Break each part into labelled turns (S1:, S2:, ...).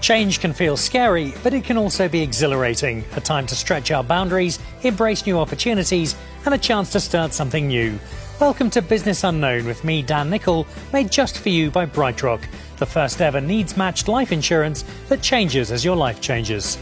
S1: Change can feel scary, but it can also be exhilarating. A time to stretch our boundaries, embrace new opportunities, and a chance to start something new. Welcome to Business Unknown with me, Dan Nicholl, made just for you by BrightRock, the first ever needs matched life insurance that changes as your life changes.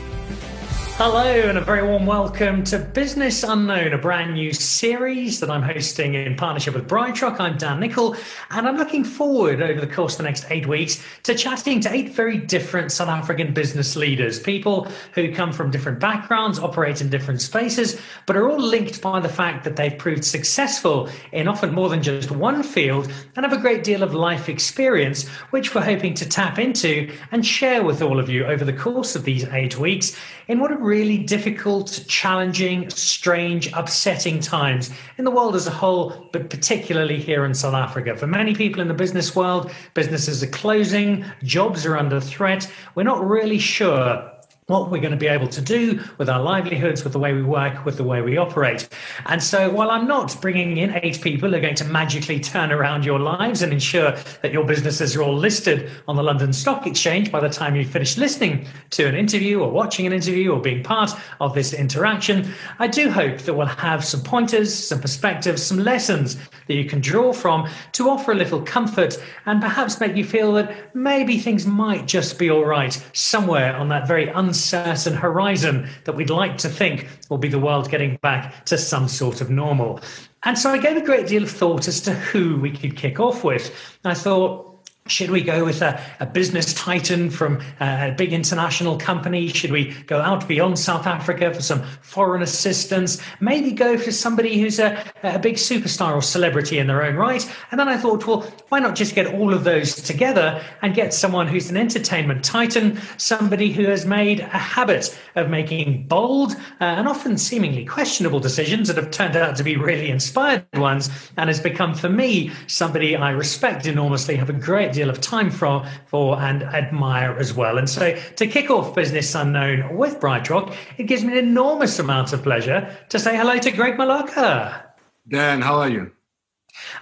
S1: Hello, and a very warm welcome to Business Unknown, a brand new series that I'm hosting in partnership with BrightRock. I'm Dan Nicholl, and I'm looking forward over the course of the next eight weeks to chatting to eight very different South African business leaders, people who come from different backgrounds, operate in different spaces, but are all linked by the fact that they've proved successful in often more than just one field and have a great deal of life experience, which we're hoping to tap into and share with all of you over the course of these eight weeks in what really difficult, challenging, strange, upsetting times in the world as a whole, but particularly here in South Africa. For many people in the business world, businesses are closing, jobs are under threat. We're not really sure what we're going to be able to do with our livelihoods, with the way we work, with the way we operate. And so, while I'm not bringing in eight people who are going to magically turn around your lives and ensure that your businesses are all listed on the London Stock Exchange by the time you finish listening to an interview or watching an interview or being part of this interaction, I do hope that we'll have some pointers, some perspectives, some lessons that you can draw from to offer a little comfort and perhaps make you feel that maybe things might just be all right somewhere on that very un uncertain horizon that we'd like to think will be the world getting back to some sort of normal. And so I gave a great deal of thought as to who we could kick off with. I thought, should we go with a, a, business titan from a big international company? Should we go out beyond South Africa for some foreign assistance? Maybe go for somebody who's a, a big superstar or celebrity in their own right. And then I thought, well, why not just get all of those together and get someone who's an entertainment titan, somebody who has made a habit of making bold uh, and often seemingly questionable decisions that have turned out to be really inspired ones and has become, for me, somebody I respect enormously, have a great deal of time for, for and admire as well. And so to kick off Business Unknown with Bright Rock, it gives me an enormous amount of pleasure to say hello to Greg Maloka.
S2: Dan, how are you?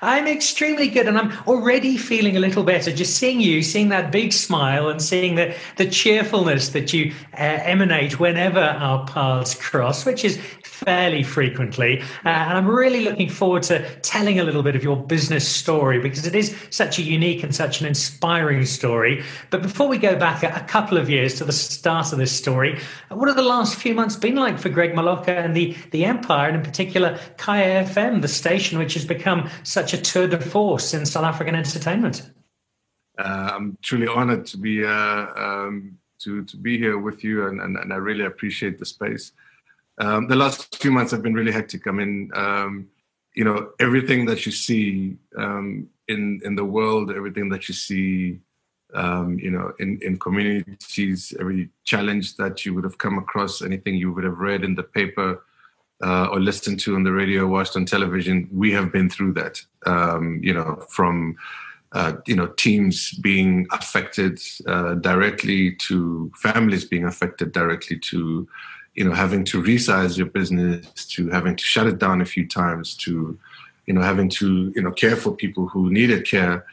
S1: I'm extremely good, and I'm already feeling a little better just seeing you, seeing that big smile, and seeing the, the cheerfulness that you uh, emanate whenever our paths cross, which is fairly frequently. Uh, and I'm really looking forward to telling a little bit of your business story because it is such a unique and such an inspiring story. But before we go back a, a couple of years to the start of this story, what have the last few months been like for Greg Maloka and the, the Empire, and in particular Kaya FM, the station which has become such a tour de force in South African entertainment?
S2: Uh, I'm truly honored to be uh, um, to to be here with you, and, and, and I really appreciate the space. Um, the last few months have been really hectic. I mean, um, you know, everything that you see um, in in the world, everything that you see, um, you know, in in communities, every challenge that you would have come across, anything you would have read in the paper uh, or listened to on the radio, watched on television, we have been through that. Um, you know, from uh, you know teams being affected uh, directly to families being affected directly to you know having to resize your business to having to shut it down a few times to you know having to you know care for people who needed care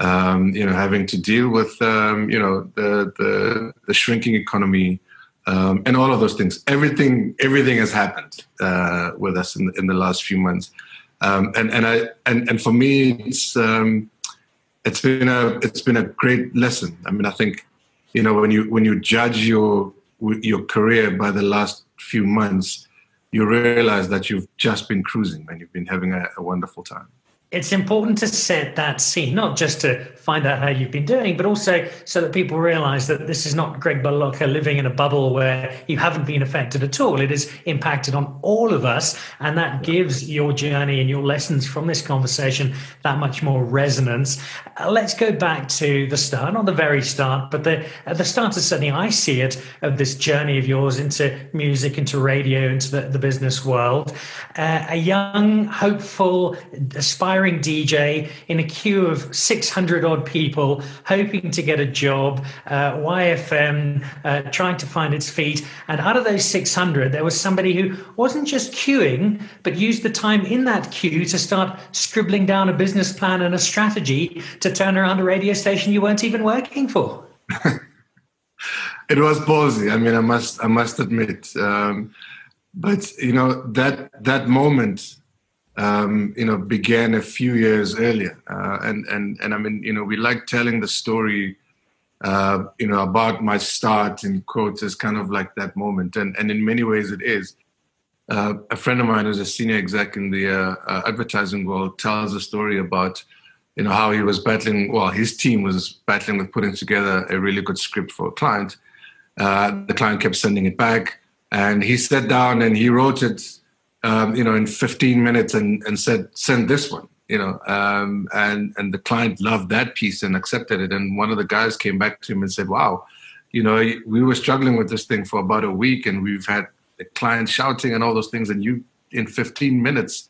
S2: um, you know having to deal with um, you know the, the, the shrinking economy um, and all of those things. Everything everything has happened uh, with us in, in the last few months. Um, and and I and, and for me it's um, it's been a it's been a great lesson. I mean I think you know when you when you judge your your career by the last few months, you realize that you've just been cruising and you've been having a, a wonderful time
S1: it's important to set that scene, not just to find out how you've been doing, but also so that people realize that this is not Greg Maloka living in a bubble where you haven't been affected at all. It has impacted on all of us. And that gives your journey and your lessons from this conversation that much more resonance. Uh, let's go back to the start, not the very start, but the, at the start is certainly I see it of this journey of yours into music, into radio, into the, the business world. Uh, a young, hopeful, aspiring aspiring DJ in a queue of 600 odd people hoping to get a job, uh, YFM uh, trying to find its feet. And out of those 600, there was somebody who wasn't just queuing, but used the time in that queue to start scribbling down a business plan and a strategy to turn around a radio station you weren't even working for.
S2: it was ballsy. I mean, I must I must admit. Um, but you know that that moment, um, you know, began a few years earlier, uh, and and and I mean, you know, we like telling the story. Uh, you know about my start in quotes as kind of like that moment, and and in many ways it is. Uh, a friend of mine who's a senior exec in the uh, uh, advertising world tells a story about you know how he was battling well his team was battling with putting together a really good script for a client uh, the client kept sending it back and he sat down and he wrote it um, you know in 15 minutes and, and said send this one you know um, and and the client loved that piece and accepted it and one of the guys came back to him and said wow you know we were struggling with this thing for about a week and we've had the client shouting and all those things and you in 15 minutes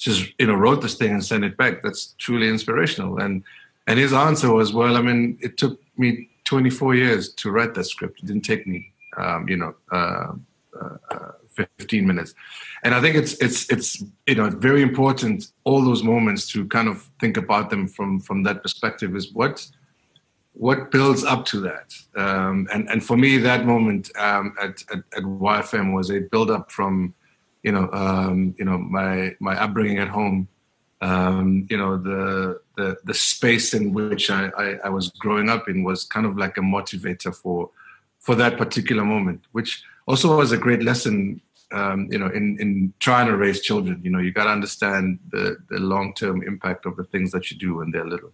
S2: just you know wrote this thing and sent it back. That's truly inspirational. And and his answer was, well, I mean, it took me 24 years to write that script. It didn't take me, um, you know, uh, uh, 15 minutes. And I think it's it's it's you know very important all those moments to kind of think about them from from that perspective. Is what what builds up to that? Um, and and for me, that moment um, at, at, at YFM was a build up from you know, um, you know, my my upbringing at home, um, you know, the the the space in which I, I, I was growing up in was kind of like a motivator for for that particular moment, which also was a great lesson, um, you know, in in trying to raise children. You know, you got to understand the the long term impact of the things that you do when they're little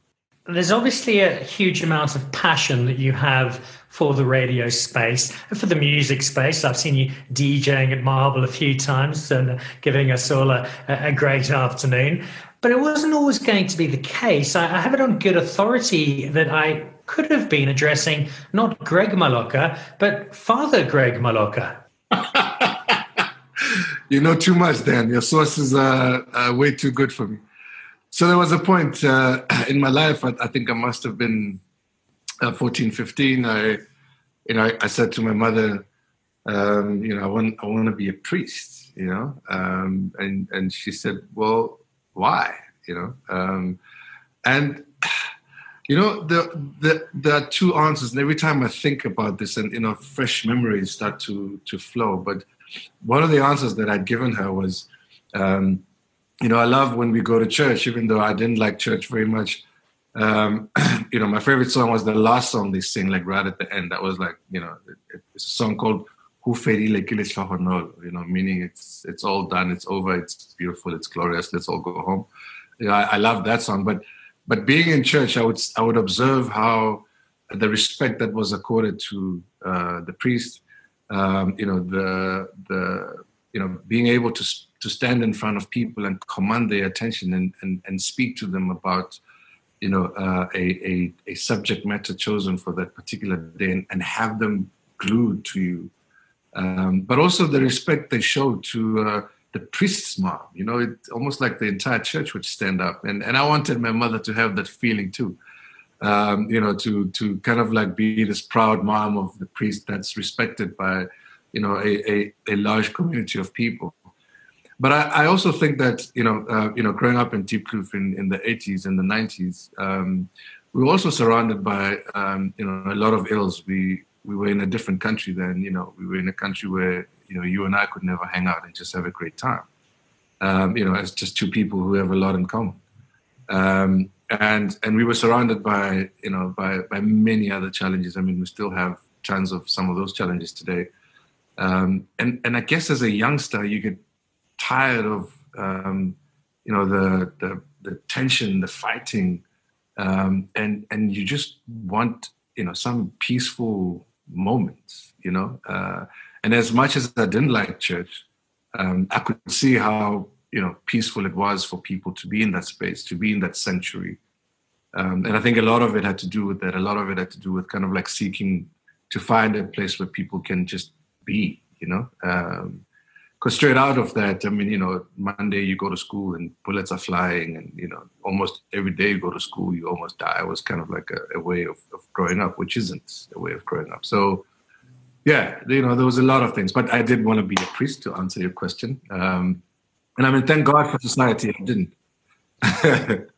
S1: there's obviously a huge amount of passion that you have for the radio space and for the music space. I've seen you DJing at Marble a few times and giving us all a, a great afternoon. But it wasn't always going to be the case. I, I have it on good authority that I could have been addressing not Greg Maloka, but Father Greg Maloka.
S2: you know too much, Dan. Your sources are, are way too good for me. So there was a point uh, in my life I, I, think i must have been uh, 14 15 i you know i, I said to my mother um, you know i want i want to be a priest you know? Um, and and she said well why? You know? Um, and you know the, the there are two answers and every time i think about this and you know fresh memories start to to flow but one of the answers that i'd given her was um, you know, I love when we go to church, even though I didn't like church very much. Um, you know, my favorite song was the last song they sing, like right at the end. That was like, you know, it, it's a song called "Who Ferile You know, meaning it's it's all done, it's over, it's beautiful, it's glorious. Let's all go home. You know, I, I love that song, but but being in church, I would I would observe how the respect that was accorded to uh, the priest, um, you know, the the you know, being able to to stand in front of people and command their attention and, and, and speak to them about you know uh, a, a, a, subject matter chosen for that particular day and, and have them glued to you. Um, but also the respect they show to uh, the priest's mom you know it's almost like the entire church would stand up and, and i wanted my mother to have that feeling too um, you know to to kind of like be this proud mom of the priest that's respected by you know a, a, a large community of people but I, I, also think that you know, uh, you know, growing up in Diepkloof in, in the 80s and the 90s, um, we were also surrounded by um, you know a lot of ills. We we were in a different country then. You know, we were in a country where you know you and I could never hang out and just have a great time. Um, you know, as just two people who have a lot in common. Um, and and we were surrounded by you know by by many other challenges. I mean, we still have tons of some of those challenges today. Um, and and I guess as a youngster, you get tired of um, you know the, the, the tension, the fighting, um, and and you just want you know some peaceful moments, you know. Uh, and as much as I didn't like church, um, I could see how you know peaceful it was for people to be in that space, to be in that sanctuary. Um, and I think a lot of it had to do with that. A lot of it had to do with kind of like seeking to find a place where people can just be, you know. Um, because straight out of that, I mean, you know, Monday you go to school and bullets are flying, and you know, almost every day you go to school, you almost die. It was kind of like a, a way of, of, growing up, which isn't a way of growing up. So, yeah, you know, there was a lot of things, but I did want to be a priest to answer your question. Um, and I mean, thank God for society, I didn't.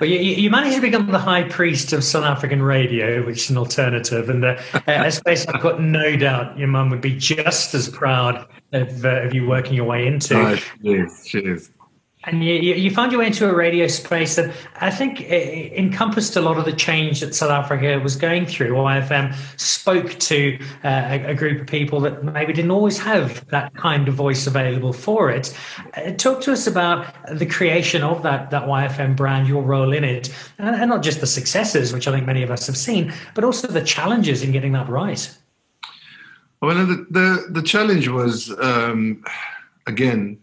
S1: well, you, you, managed to become the high priest of South African radio, which is an alternative. And uh, I suppose I've got no doubt your mum would be just as proud of, uh, of you working your way into.
S2: Oh, she is. She is.
S1: And you, you found your way into a radio space that I think encompassed a lot of the change that South Africa was going through. YFM spoke to uh, a, group of people that maybe didn't always have that kind of voice available for it. Talk to us about the creation of that, that YFM brand, your role in it, and, and not just the successes, which I think many of us have seen, but also the challenges in getting that right.
S2: Well, the, the, the challenge was, um, again,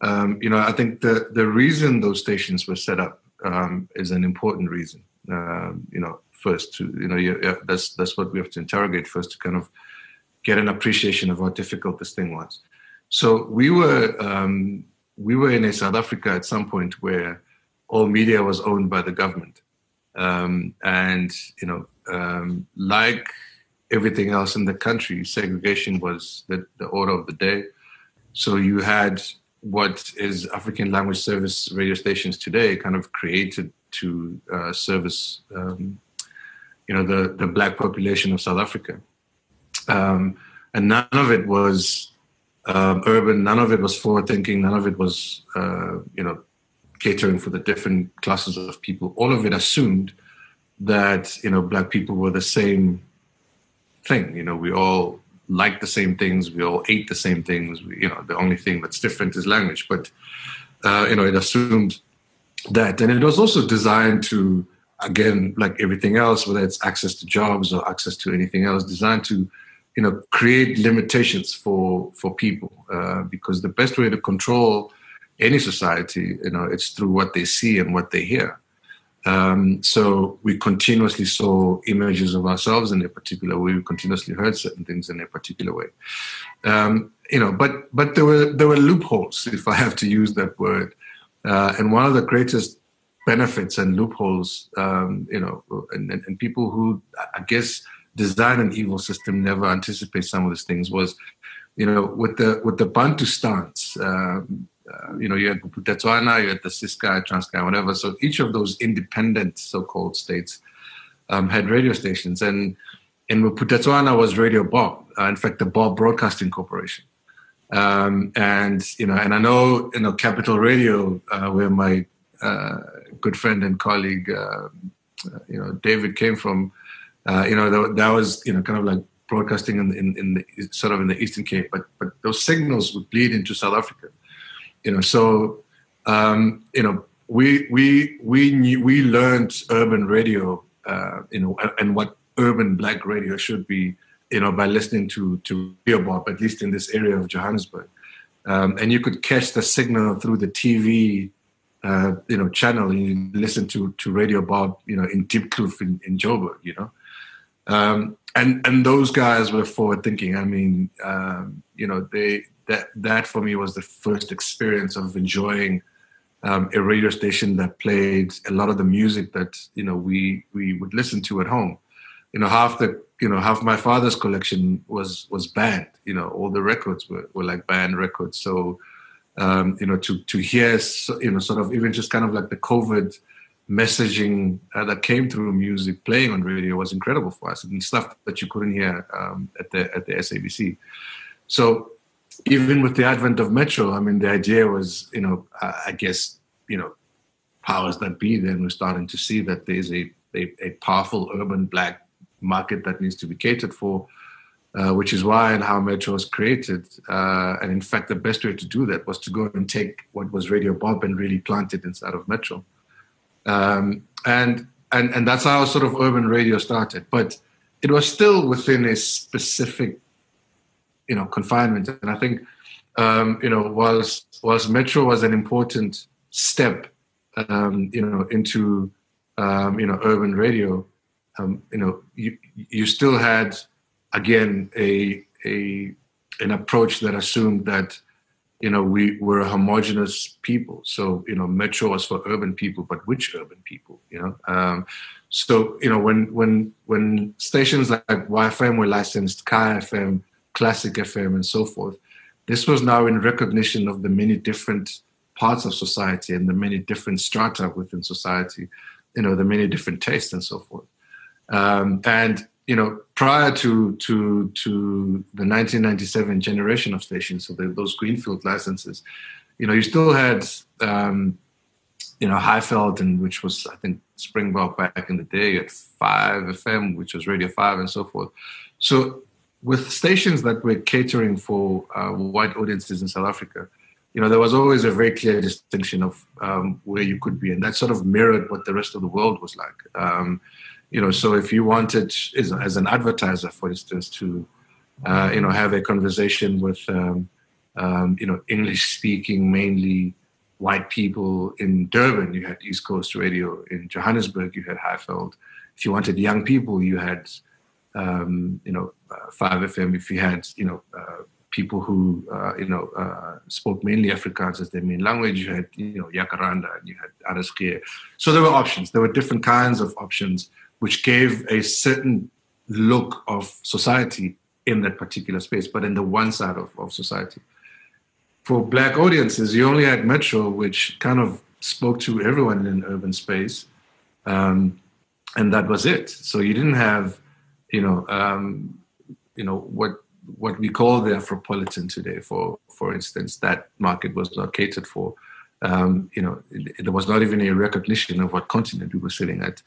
S2: um, you know, I think the the reason those stations were set up um, is an important reason. Um, you know, first to you know, that's that's what we have to interrogate first to kind of get an appreciation of how difficult this thing was. So we were um, we were in South Africa at some point where all media was owned by the government, um, and you know, um, like everything else in the country, segregation was the, the order of the day. So you had what is African language service radio stations today kind of created to uh, service, um, you know, the, the black population of South Africa. Um, and none of it was um, urban, none of it was forward thinking, none of it was, uh, you know, catering for the different classes of people. All of it assumed that, you know, black people were the same thing. You know, we all like the same things. We all ate the same things. We, you know, the only thing that's different is language. But uh, you know, it assumed that, and it was also designed to, again, like everything else, whether it's access to jobs or access to anything else, designed to, you know, create limitations for for people. Uh, because the best way to control any society, you know, it's through what they see and what they hear. Um, so we continuously saw images of ourselves in a particular way. We continuously heard certain things in a particular way. Um, you know, but but there were there were loopholes, if I have to use that word. Uh, and one of the greatest benefits and loopholes, um, you know, and, and, and, people who I guess design an evil system never anticipate some of these things was, you know, with the with the Bantustans. Um, uh, you know, you had Bophuthatswana, you had the Ciskei, Transkei, whatever. So each of those independent so-called states um, had radio stations. And in Bophuthatswana was Radio Bop, uh, in fact, the Bop Broadcasting Corporation. Um, and, you know, and I know, you know, Capital Radio, uh, where my uh, good friend and colleague, uh, you know, David came from, you know, that, that was, you know, kind of like broadcasting in, in, in the, sort of in the Eastern Cape, but, but those signals would bleed into South Africa you know so um, you know we we we knew, we learned urban radio uh, you know and what urban black radio should be you know by listening to to Radio Bop at least in this area of Johannesburg. Um, and you could catch the signal through the TV uh, you know channel and listen to to Radio Bop you know in Diepkloof in, in Joburg you know. Um, and and those guys were forward thinking. I mean um, you know they that that for me was the first experience of enjoying um, a radio station that played a lot of the music that you know we we would listen to at home. You know, half the you know half my father's collection was was band. You know, all the records were, were like banned records. So um, you know, to to hear you know sort of even just kind of like the COVID messaging uh, that came through music playing on radio was incredible for us and stuff that you couldn't hear um, at the at the SABC. So even with the advent of Metro, I mean, the idea was, you know, I guess, you know, powers that be then we're starting to see that there's a, a, a powerful urban black market that needs to be catered for, uh, which is why and how Metro was created. Uh, and in fact, the best way to do that was to go and take what was Radio Bop and really plant it inside of Metro. Um, and, and, and that's how sort of urban radio started. But it was still within a specific you know confinement. And I think um, you know whilst whilst Metro was an important step um, you know into um, you know urban radio, um, you know you you still had again a a an approach that assumed that you know we were a homogenous people so you know metro was for urban people but which urban people you know um, so you know when when when stations like YFM were licensed, Kaya FM, Classic FM, and so forth. This was now in recognition of the many different parts of society and the many different strata within society, you know, the many different tastes and so forth. Um, and you know, prior to to to the 1997 generation of stations, so the, those greenfield licenses, you know, you still had um, you know Highveld, and which was I think Springbok back in the day at Five FM, which was Radio Five, and so forth. So with stations that were catering for uh, white audiences in South Africa, you know, there was always a very clear distinction of um, where you could be, and that sort of mirrored what the rest of the world was like. Um, you know, so if you wanted, as, as an advertiser, for instance, to uh, you know have a conversation with um, um you know English-speaking, mainly white people in Durban, you had East Coast Radio. In Johannesburg, you had Highveld. If you wanted young people, you had um, you know Five FM. If you had you know uh, people who uh, you know uh, spoke mainly Afrikaans as their main language. You had you know Jacaranda and you had RSG. So there were options. There were different kinds of options, which gave a certain look of society in that particular space, but in the one side of, of society. For black audiences, you only had Metro, which kind of spoke to everyone in an urban space, um, and that was it. So you didn't have, you know, um, you know what what we call the Afropolitan today, for for instance, that market was not catered for. Um, you know, there was not even a recognition of what continent we were sitting at.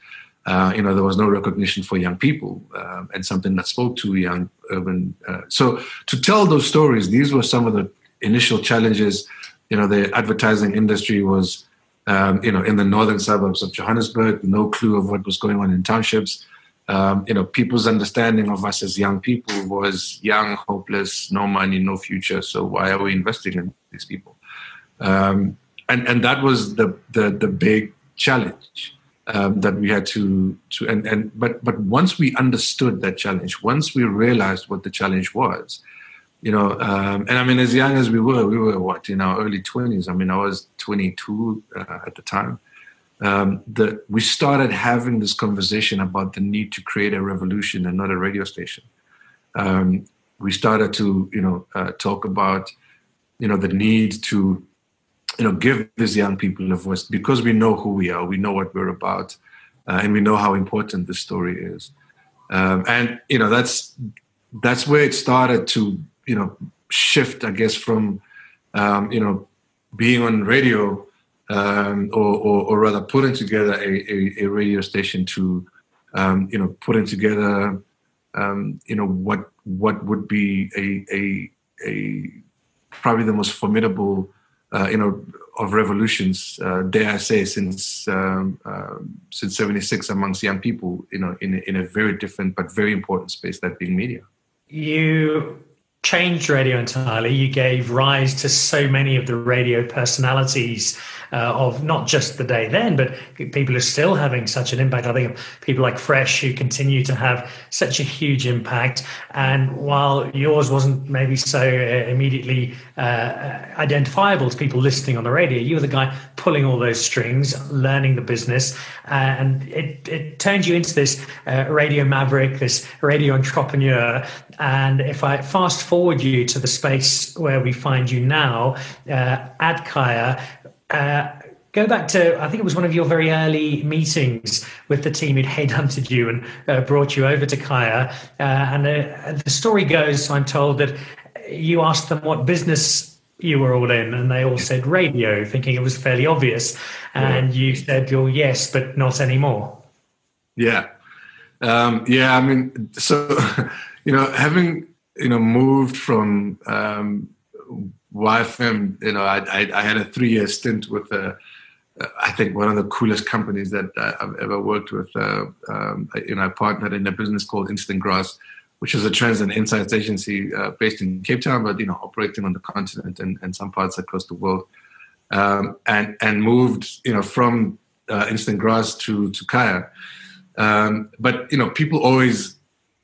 S2: Uh, you know, there was no recognition for young people um, and something that spoke to young urban. Uh, so to tell those stories, these were some of the initial challenges. You know, the advertising industry was, um, you know, in the northern suburbs of Johannesburg, no clue of what was going on in townships um, you know, people's understanding of us as young people was young, hopeless, no money, no future. So why are we investing in these people? Um, and and that was the the, the big challenge um, that we had to to and and but but once we understood that challenge, once we realized what the challenge was, you know, um, and I mean, as young as we were, we were what in our early twenties. I mean, I was twenty two uh, at the time um, that we started having this conversation about the need to create a revolution and not a radio station. Um, we started to, you know, uh, talk about, you know, the need to, you know, give these young people a voice because we know who we are, we know what we're about, uh, and we know how important this story is. Um, and you know, that's that's where it started to, you know, shift, I guess, from, um, you know, being on radio um, or, or, or, rather putting together a, a, a radio station to, um, you know, putting together, um, you know, what what would be a, a, a probably the most formidable, uh, you know, of revolutions, uh, dare I say, since um, uh, since '76 amongst young people, you know, in in a very different but very important space, that being media.
S1: You changed radio entirely. You gave rise to so many of the radio personalities uh, of not just the day then, but people are still having such an impact. I think people like Fresh who continue to have such a huge impact. And while yours wasn't maybe so uh, immediately uh, identifiable to people listening on the radio, you were the guy pulling all those strings, learning the business, uh, and it, it turned you into this uh, radio maverick, this radio entrepreneur. And if I fast forward you to the space where we find you now uh, at Kaya, uh, go back to I think it was one of your very early meetings with the team who'd headhunted you and uh, brought you over to Kaya. Uh, and uh, the story goes, I'm told that you asked them what business you were all in, and they all said radio, thinking it was fairly obvious. And yeah. you said, "Well, yes, but not anymore."
S2: Yeah, um, yeah. I mean, so you know, having you know moved from um, YFM, you know, I, I, I had a three-year stint with, uh, I think, one of the coolest companies that I've ever worked with. Uh, um, you know, I partnered in a business called Instant Grass, which is a trends and insights agency uh, based in Cape Town, but you know, operating on the continent and, and some parts across the world. Um, and and moved, you know, from uh, Instant Grass to to Kaya. Um, but you know, people always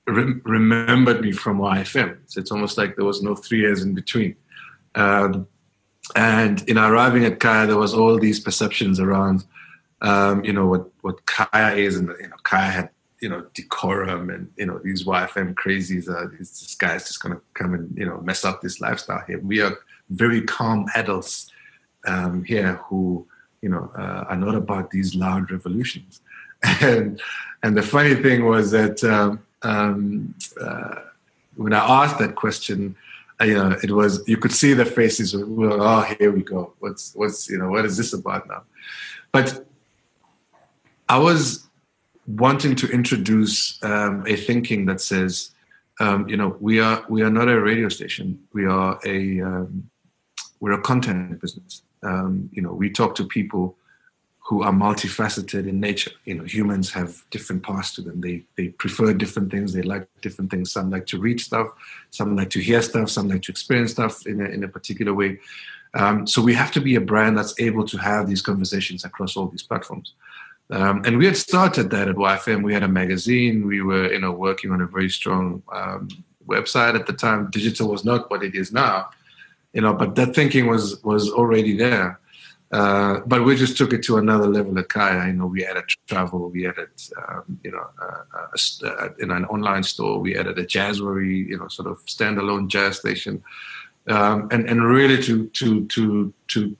S2: re- remembered me from YFM. So it's almost like there was no three years in between. Um, and in arriving at Kaya, there was all these perceptions around, um, you know, what, what Kaya is, and you know, Kaya had, you know, decorum, and you know, these YFM crazies. Uh, these, this guy's just gonna come and you know mess up this lifestyle here. We are very calm adults um, here who you know uh, are not about these loud revolutions. And and the funny thing was that um, um, uh, when I asked that question, uh, you know, it was you could see the faces. Oh, here we go. What's what's you know what is this about now? But I was wanting to introduce um, a thinking that says, um, you know, we are we are not a radio station. We are a um, we're a content business. Um, you know, we talk to people who are multifaceted in nature. You know, humans have different parts to them. They they prefer different things. They like different things. Some like to read stuff. Some like to hear stuff. Some like to experience stuff in a, in a particular way. Um, so we have to be a brand that's able to have these conversations across all these platforms. Um, and we had started that at YFM. We had a magazine. We were, you know, working on a very strong um, website at the time. Digital was not what it is now, you know, but that thinking was was already there. Uh, but we just took it to another level at Kaya. You know, we added travel, we added, um, you know, uh, a, uh, in an online store, we added a jazzwery, you know, sort of standalone jazz station, um, and and really to to to to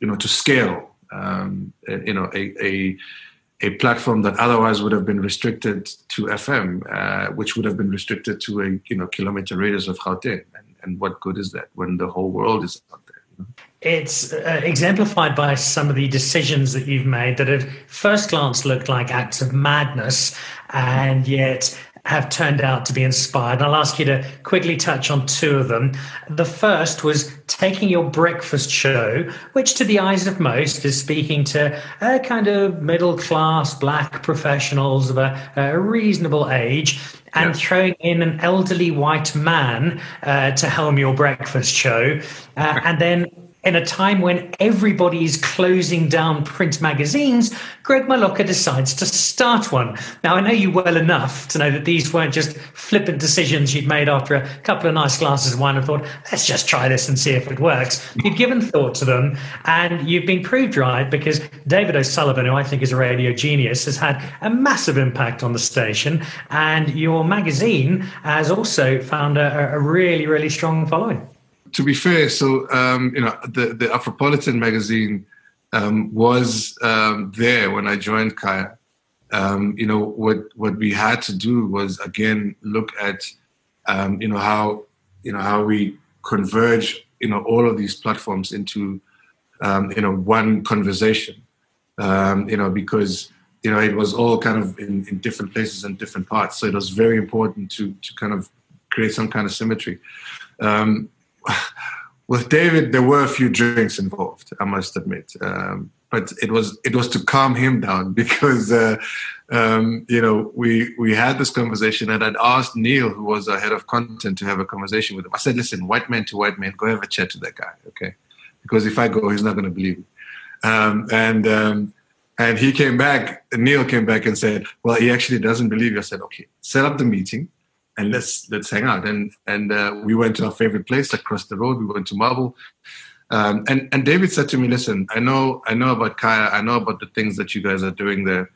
S2: you know to scale, um, you know, a, a a platform that otherwise would have been restricted to FM, uh, which would have been restricted to a you know kilometer radius of Gauteng. And, and what good is that when the whole world is out there? You know?
S1: It's uh, exemplified by some of the decisions that you've made that at first glance looked like acts of madness, and yet have turned out to be inspired. And I'll ask you to quickly touch on two of them. The first was taking your breakfast show, which to the eyes of most is speaking to a kind of middle class black professionals of a, a reasonable age, and yeah. throwing in an elderly white man uh, to helm your breakfast show, uh, and then in a time when everybody is closing down print magazines, Greg Maloka decides to start one. Now, I know you well enough to know that these weren't just flippant decisions you'd made after a couple of nice glasses of wine and thought, let's just try this and see if it works. You've given thought to them and you've been proved right because David O'Sullivan, who I think is a radio genius, has had a massive impact on the station. And your magazine has also found a, a really, really strong following
S2: to be fair, so um, you know, the the Afropolitan magazine um, was um, there when I joined Kaya. Um, you know, what what we had to do was again look at um, you know how you know how we converge you know all of these platforms into um, you know one conversation. you know, because you know it was all kind of in, in different places and different parts, so it was very important to to kind of create some kind of symmetry. Um, with David, there were a few drinks involved. I must admit, um, but it was it was to calm him down because uh, um, you know we we had this conversation, and I'd asked Neil, who was our head of content, to have a conversation with him. I said, "Listen, white man to white man, go have a chat to that guy, okay? Because if I go, he's not going to believe me." Um, and um, and he came back. Neil came back and said, "Well, he actually doesn't believe you." I said, "Okay, set up the meeting." And let's let's hang out. And and uh, we went to our favorite place across the road. We went to Marble. Um, and and David said to me, "Listen, I know I know about Kaya. I know about the things that you guys are doing there.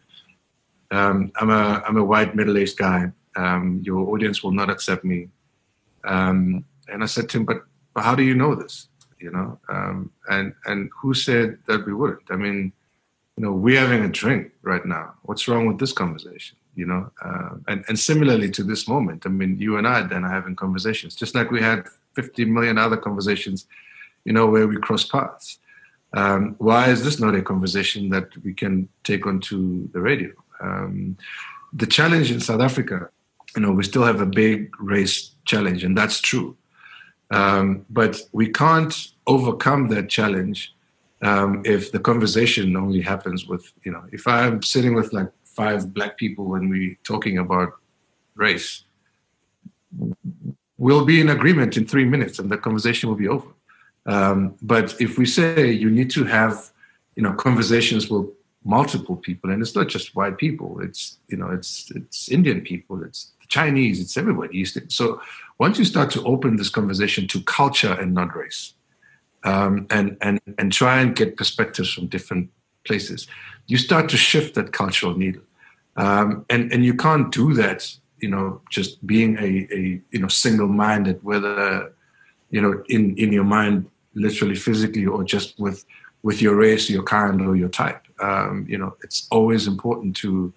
S2: Um, I'm a I'm a white middle aged guy. Um, your audience will not accept me." Um, and I said to him, "But but how do you know this? You know? Um, and and who said that we wouldn't? I mean, you know, we're having a drink right now. What's wrong with this conversation? You know uh, and, and similarly to this moment i mean you and i then are having conversations just like we had 50 million other conversations you know where we cross paths. Um, why is this not a conversation that we can take onto the radio? Um, the challenge in south africa you know we still have a big race challenge and that's true. Um, but we can't overcome that challenge um, if the conversation only happens with you know if i'm sitting with like five black people when we're talking about race, we'll be in agreement in three minutes and the conversation will be over. Um, but if we say you need to have, you know, conversations with multiple people, and it's not just white people, it's you know, it's it's Indian people, it's Chinese, it's everybody. So once you start to open this conversation to culture and not race, um, and and and try and get perspectives from different places, you start to shift that cultural needle. Um, and, and you can't do that, you know, just being a, a you know, single minded, whether, you know, in, in your mind, literally physically or just with with your race, your kind, or your type. Um, you know, it's always important to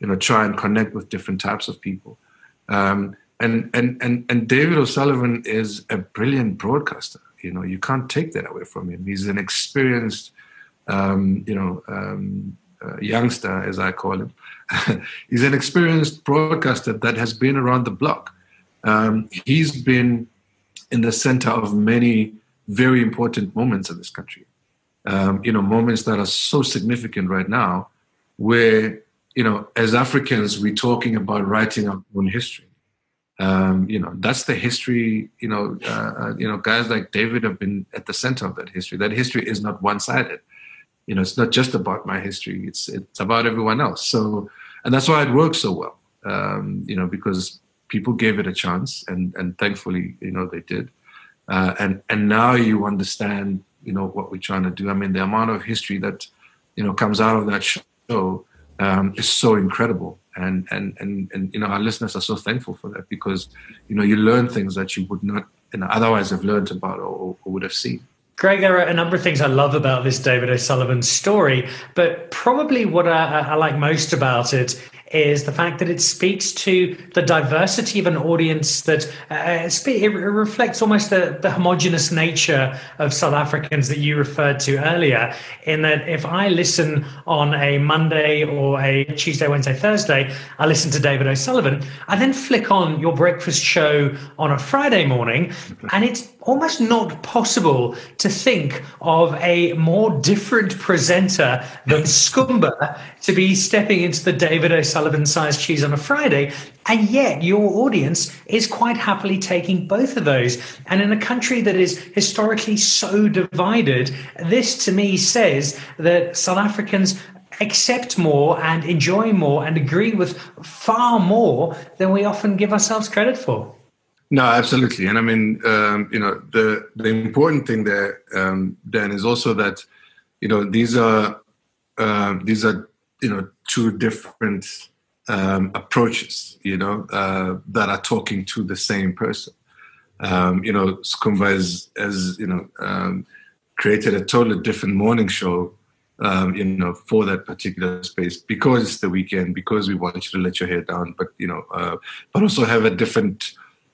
S2: you know try and connect with different types of people. Um, and and and and David O'Sullivan is a brilliant broadcaster. You know, you can't take that away from him. He's an experienced, um, you know, um, uh, youngster, as I call him. he's an experienced broadcaster that has been around the block. Um, he's been in the center of many very important moments in this country. Um, you know, moments that are so significant right now, where you know, as Africans, we're talking about writing our own history. Um, you know, that's the history. You know, uh, uh, you know, guys like David have been at the center of that history. That history is not one-sided. You know, it's not just about my history. It's it's about everyone else. So, and that's why it works so well. Um, you know, because people gave it a chance, and and thankfully, you know, they did. Uh, and and now you understand, you know, what we're trying to do. I mean, the amount of history that you know comes out of that show um, is so incredible and, and and and you know our listeners are so thankful for that because you know you learn things that you would not you know, otherwise have learned about or, or would have seen
S1: Greg, there are a number of things I love about this David O'Sullivan story, but probably what I, I, like most about it is the fact that it speaks to the diversity of an audience that uh, it reflects almost the, the homogenous nature of South Africans that you referred to earlier. In that, if I listen on a Monday or a Tuesday, Wednesday, Thursday, I listen to David O'Sullivan. I then flick on your breakfast show on a Friday morning, and it's almost not possible to think of a more different presenter than Skhumba to be stepping into the David O'Sullivan size cheese on a Friday. And yet your audience is quite happily taking both of those. And in a country that is historically so divided, this to me says that South Africans accept more and enjoy more and agree with far more than we often give ourselves credit for.
S2: No, absolutely, and I mean, um, you know, the the important thing there, um, Dan, is also that, you know, these are uh, these are you know two different um, approaches, you know, uh, that are talking to the same person. Um, you know, Skhumba has, you know um, created a totally different morning show, um, you know, for that particular space because it's the weekend, because we want you to let your hair down, but you know, uh, but also have a different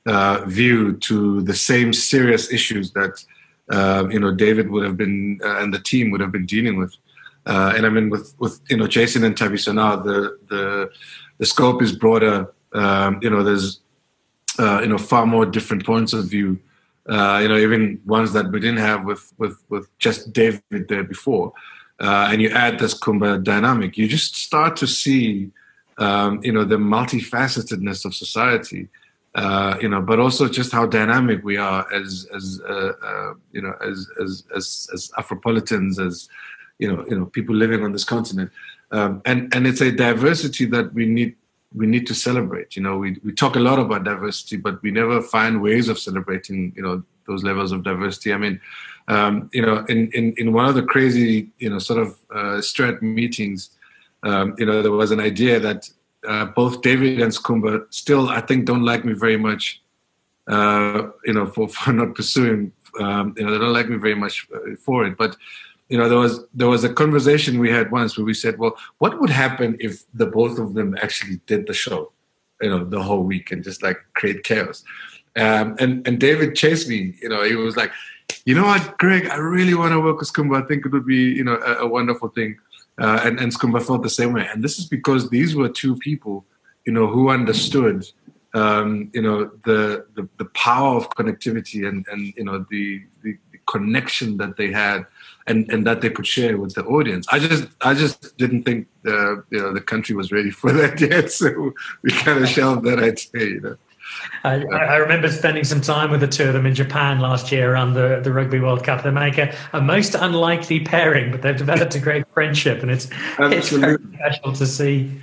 S2: uh, view to the same serious issues that uh, you know David would have been uh, and the team would have been dealing with. Uh, and I mean, with with you know Jason and Thabiso now, the the the scope is broader. Um, you know, there's uh, you know far more different points of view. Uh, you know, even ones that we didn't have with with with just David there before. and you add this Skhumba dynamic, you just start to see, um, you know, the multifacetedness of society uh, you know, but also just how dynamic we are as as uh, uh, you know as as as as Afropolitans, as you know, you know, people living on this continent, um, and and it's a diversity that we need we need to celebrate. You know, we we talk a lot about diversity, but we never find ways of celebrating. You know, those levels of diversity. I mean, um, you know, in, in in one of the crazy you know sort of uh, strat meetings, um, you know, there was an idea that uh, both David and Skhumba still, I think, don't like me very much. Uh, you know, for, for not pursuing. Um, you know, they don't like me very much uh, for it. But you know, there was there was a conversation we had once where we said, well, what would happen if the both of them actually did the show, you know, the whole week and just like create chaos? Um, and and David chased me. You know, he was like, you know what, Greg, I really want to work with Skhumba. I think it would be you know a, a wonderful thing. Uh, and, and Skhumba felt the same way. And this is because these were two people, you know, who understood, um, you know, the, the, the power of connectivity and, and you know, the, the, the connection that they had and, and that they could share with the audience. I just I just didn't think the you know the country was ready for that yet, so we kind of shelved that idea. You know.
S1: I, I, remember spending some time with the two of them in Japan last year around the, the Rugby World Cup. They make a, a most unlikely pairing, but they've developed a great friendship, and it's it's very special to see.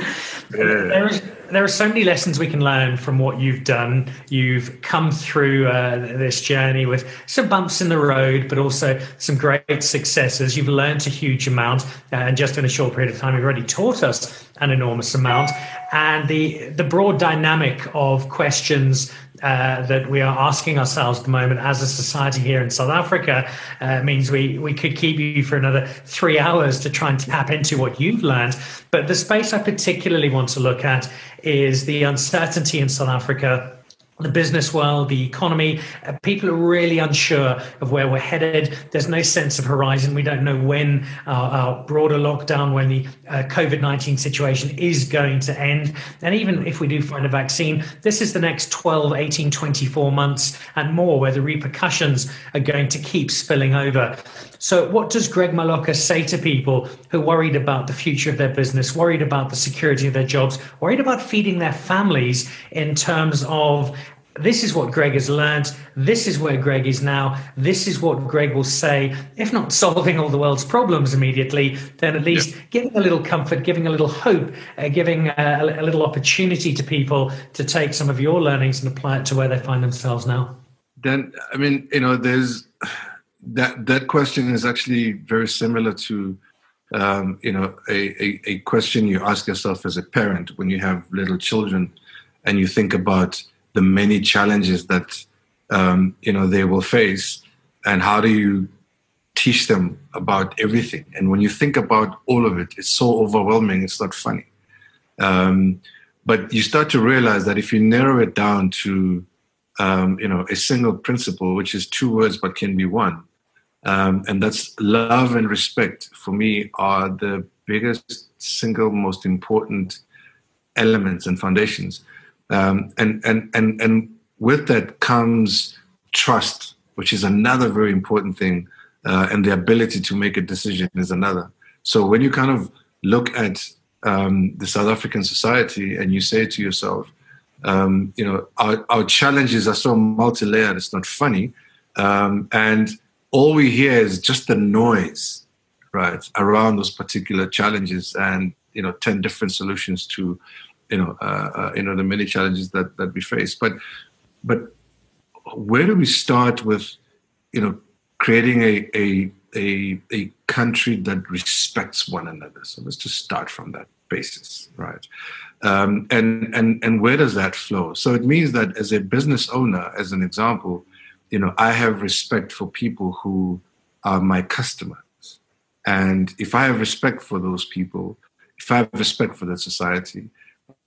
S1: There is there are so many lessons we can learn from what you've done. You've come through uh, this journey with some bumps in the road, but also some great successes. You've learned a huge amount, uh, and just in a short period of time, you've already taught us an enormous amount. And the the broad dynamic of questions uh, that we are asking ourselves at the moment as a society here in South Africa uh, means we, we could keep you for another three hours to try and tap into what you've learned. But the space I particularly want to look at is the uncertainty in South Africa the business world, the economy. Uh, people are really unsure of where we're headed. There's no sense of horizon. We don't know when our, our broader lockdown, when the uh, COVID 19 situation is going to end. And even if we do find a vaccine, this is the next 12, 18, 24 months and more where the repercussions are going to keep spilling over. So, what does Greg Maloka say to people who are worried about the future of their business, worried about the security of their jobs, worried about feeding their families in terms of this is what Greg has learned. This is where Greg is now. This is what Greg will say. If not solving all the world's problems immediately, then at least yeah. giving a little comfort, giving a little hope, uh, giving uh, a, a little opportunity to people to take some of your learnings and apply it to where they find themselves now.
S2: Then, I mean, you know, there's that that question is actually very similar to um, you know a, a, a, question you ask yourself as a parent when you have little children and you think about the many challenges that um, you know they will face and how do you teach them about everything? And when you think about all of it it's so overwhelming it's not funny. Um, but you start to realize that if you narrow it down to um, you know a single principle which is two words but can be one um, and that's love and respect for me are the biggest single most important elements and foundations. Um, and and and and with that comes trust which is another very important thing uh, and the ability to make a decision is another. So when you kind of look at um, the south african society and you say to yourself um, you know our, our challenges are so multi-layered it's not funny. Um, and all we hear is just the noise, right, around those particular challenges, and you know, ten different solutions to, you know, uh, uh, you know, the many challenges that that we face. But, but where do we start with, you know, creating a a a, a country that respects one another? So let's just start from that basis, right? Um, and and and where does that flow? So it means that as a business owner, as an example, you know, I have respect for people who are my customers. And if I have respect for those people, if I have respect for that society,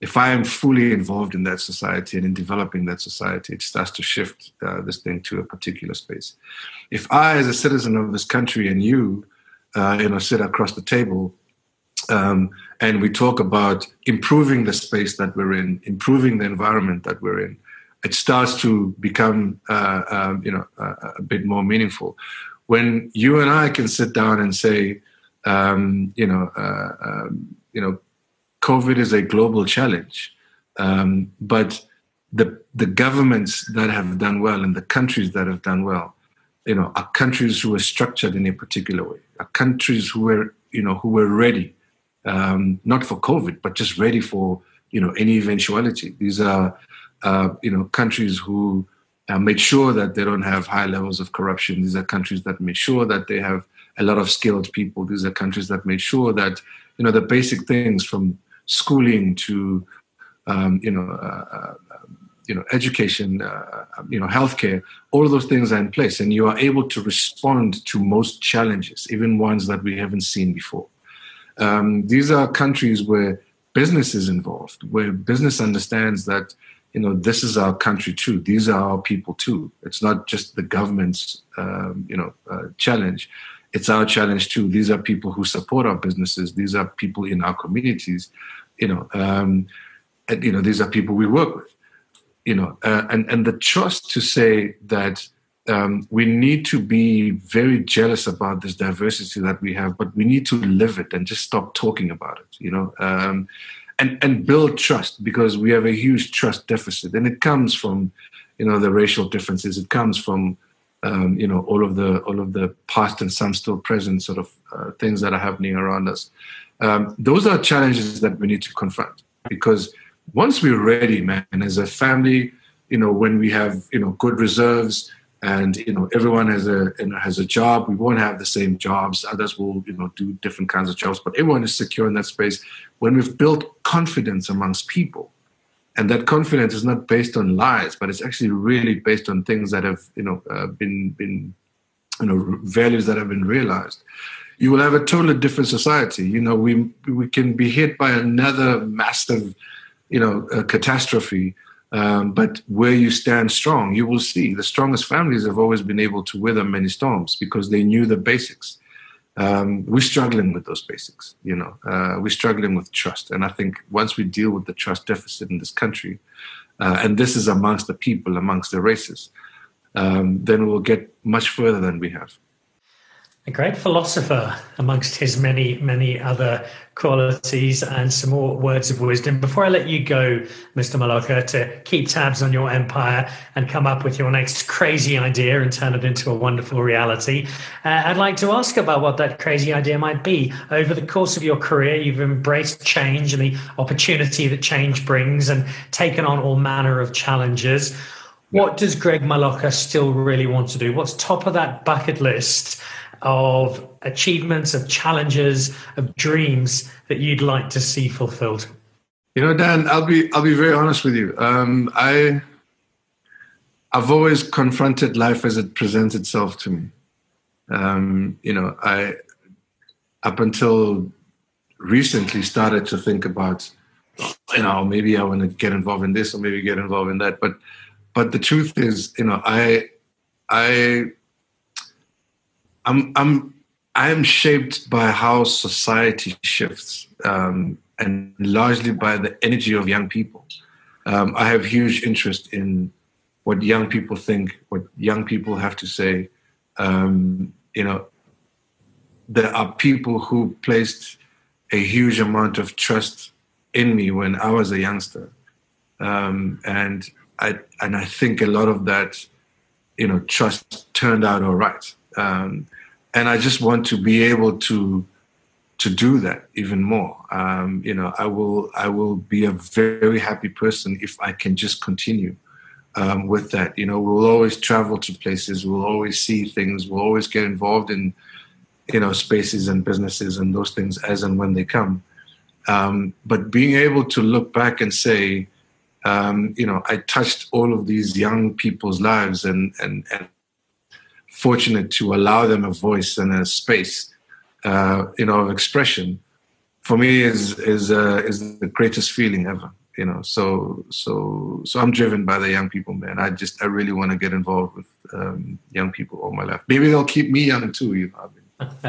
S2: if I am fully involved in that society and in developing that society, it starts to shift uh, this thing to a particular space. If I, as a citizen of this country, and you, uh, you know, sit across the table, um, and we talk about improving the space that we're in, improving the environment that we're in, it starts to become uh, um, you know uh, a bit more meaningful. When you and I can sit down and say, um, you know, uh, um, you know, COVID is a global challenge, um, but the the governments that have done well and the countries that have done well, you know, are countries who are structured in a particular way, are countries who were you know who were ready, um, not for COVID, but just ready for you know any eventuality. These are uh, you know, countries who uh, made sure that they don't have high levels of corruption. These are countries that made sure that they have a lot of skilled people. These are countries that made sure that, you know, the basic things from schooling to, um, you know, uh, uh you know, education, uh, you know, healthcare, all those things are in place, and you are able to respond to most challenges, even ones that we haven't seen before. Um, these are countries where business is involved, where business understands that you know, this is our country too. These are our people too. It's not just the government's, um, you know, uh, challenge. It's our challenge too. These are people who support our businesses. These are people in our communities, you know, um, and you know, these are people we work with, you know, uh, and and the trust to say that um, we need to be very jealous about this diversity that we have, but we need to live it and just stop talking about it, you know. Um, and and build trust because we have a huge trust deficit, and it comes from you know the racial differences. It comes from um, you know all of the all of the past and some still present sort of uh, things that are happening around us. Um, those are challenges that we need to confront because once we're ready, man, as a family, you know, when we have you know good reserves and you know everyone has a you know, has a job, we won't have the same jobs. Others will you know do different kinds of jobs, but everyone is secure in that space. When we've built confidence amongst people, and that confidence is not based on lies, but it's actually really based on things that have you know uh, been been you know values that have been realized you will have a totally different society you know we we can be hit by another massive you know, a catastrophe. Um, but where you stand strong, you will see the strongest families have always been able to weather many storms because they knew the basics. Um, we're struggling with those basics, you know. Uh, we're struggling with trust, and I think once we deal with the trust deficit in this country, uh, and this is amongst the people, amongst the races, um, then we'll get much further than we have
S1: a great philosopher amongst his many, many other qualities, and some more words of wisdom. Before I let you go, Mr. Maloka, to keep tabs on your empire and come up with your next crazy idea and turn it into a wonderful reality, uh, I'd like to ask about what that crazy idea might be. Over the course of your career, you've embraced change and the opportunity that change brings and taken on all manner of challenges. What does Greg Maloka still really want to do? What's top of that bucket list? Of achievements, of challenges, of dreams that you'd like to see fulfilled?
S2: You know, Dan, I'll be I'll be very honest with you. Um, I I've always confronted life as it presents itself to me. Um, you know, I up until recently started to think about, you know, maybe I want to get involved in this or maybe get involved in that. But but the truth is, you know, I I I'm I'm I am shaped by how society shifts, um, and largely by the energy of young people. Um, I have huge interest in what young people think, what young people have to say. Um, you know, there are people who placed a huge amount of trust in me when I was a youngster, um, and I and I think a lot of that, you know, trust turned out all right. Um, and I just want to be able to to do that even more. Um, you know, I will I will be a very happy person if I can just continue um, with that. You know, we'll always travel to places, we'll always see things, we'll always get involved in you know spaces and businesses and those things as and when they come. Um, but being able to look back and say, um, you know, I touched all of these young people's lives and and and fortunate to allow them a voice and a space, uh, you know, of expression, for me is is uh, is the greatest feeling ever. You know, so so so I'm driven by the young people, man. I just I really want to get involved with um, young people all my life. Maybe they'll keep me young too. You know,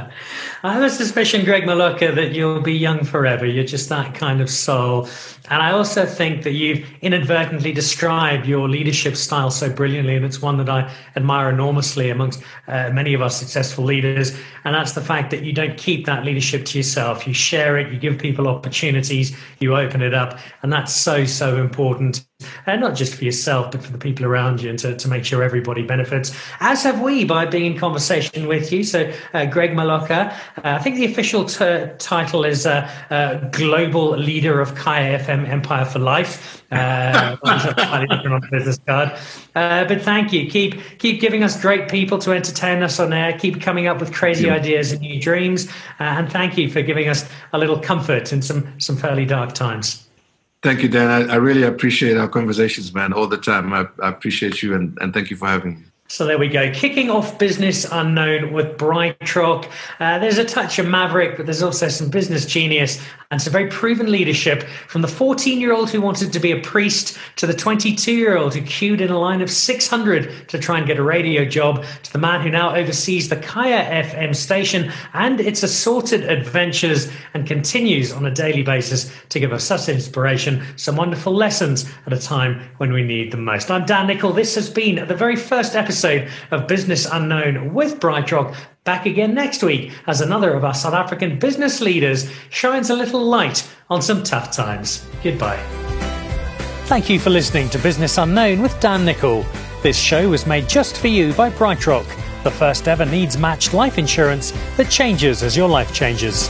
S1: I have a suspicion, Greg Maloka, that you'll be young forever. You're just that kind of soul. And I also think that you've inadvertently described your leadership style so brilliantly. And it's one that I admire enormously amongst uh, many of our successful leaders. And that's the fact that you don't keep that leadership to yourself. You share it, you give people opportunities, you open it up. And that's so, so important and not just for yourself, but for the people around you and to, to make sure everybody benefits, as have we by being in conversation with you. So, uh, Greg Maloka, uh, I think the official t- title is uh, uh, Global Leader of Kaya FM Empire for Life. Uh, slightly different on the business card. Uh, but thank you. Keep keep giving us great people to entertain us on air. Keep coming up with crazy yeah. ideas and new dreams. and thank you for giving us a little comfort in some some fairly dark times.
S2: Thank you, Dan. I, I, really appreciate our conversations, man, all the time. I, I appreciate you and, and thank you for having me.
S1: So there we go. Kicking off Business Unknown with BrightRock. Uh, there's a touch of maverick, but there's also some business genius and some very proven leadership from the 14 year old who wanted to be a priest to the 22 year old who queued in a line of 600 to try and get a radio job to the man who now oversees the Kaya FM station and its assorted adventures and continues on a daily basis to give us such inspiration, some wonderful lessons at a time when we need them most. I'm Dan Nicholl. This has been the very first episode episode of Business Unknown with BrightRock. Back again next week as another of our South African business leaders shines a little light on some tough times. Goodbye. Thank you for listening to Business Unknown with Dan Nicholl. This show was made just for you by BrightRock, the first ever needs matched life insurance that changes as your life changes.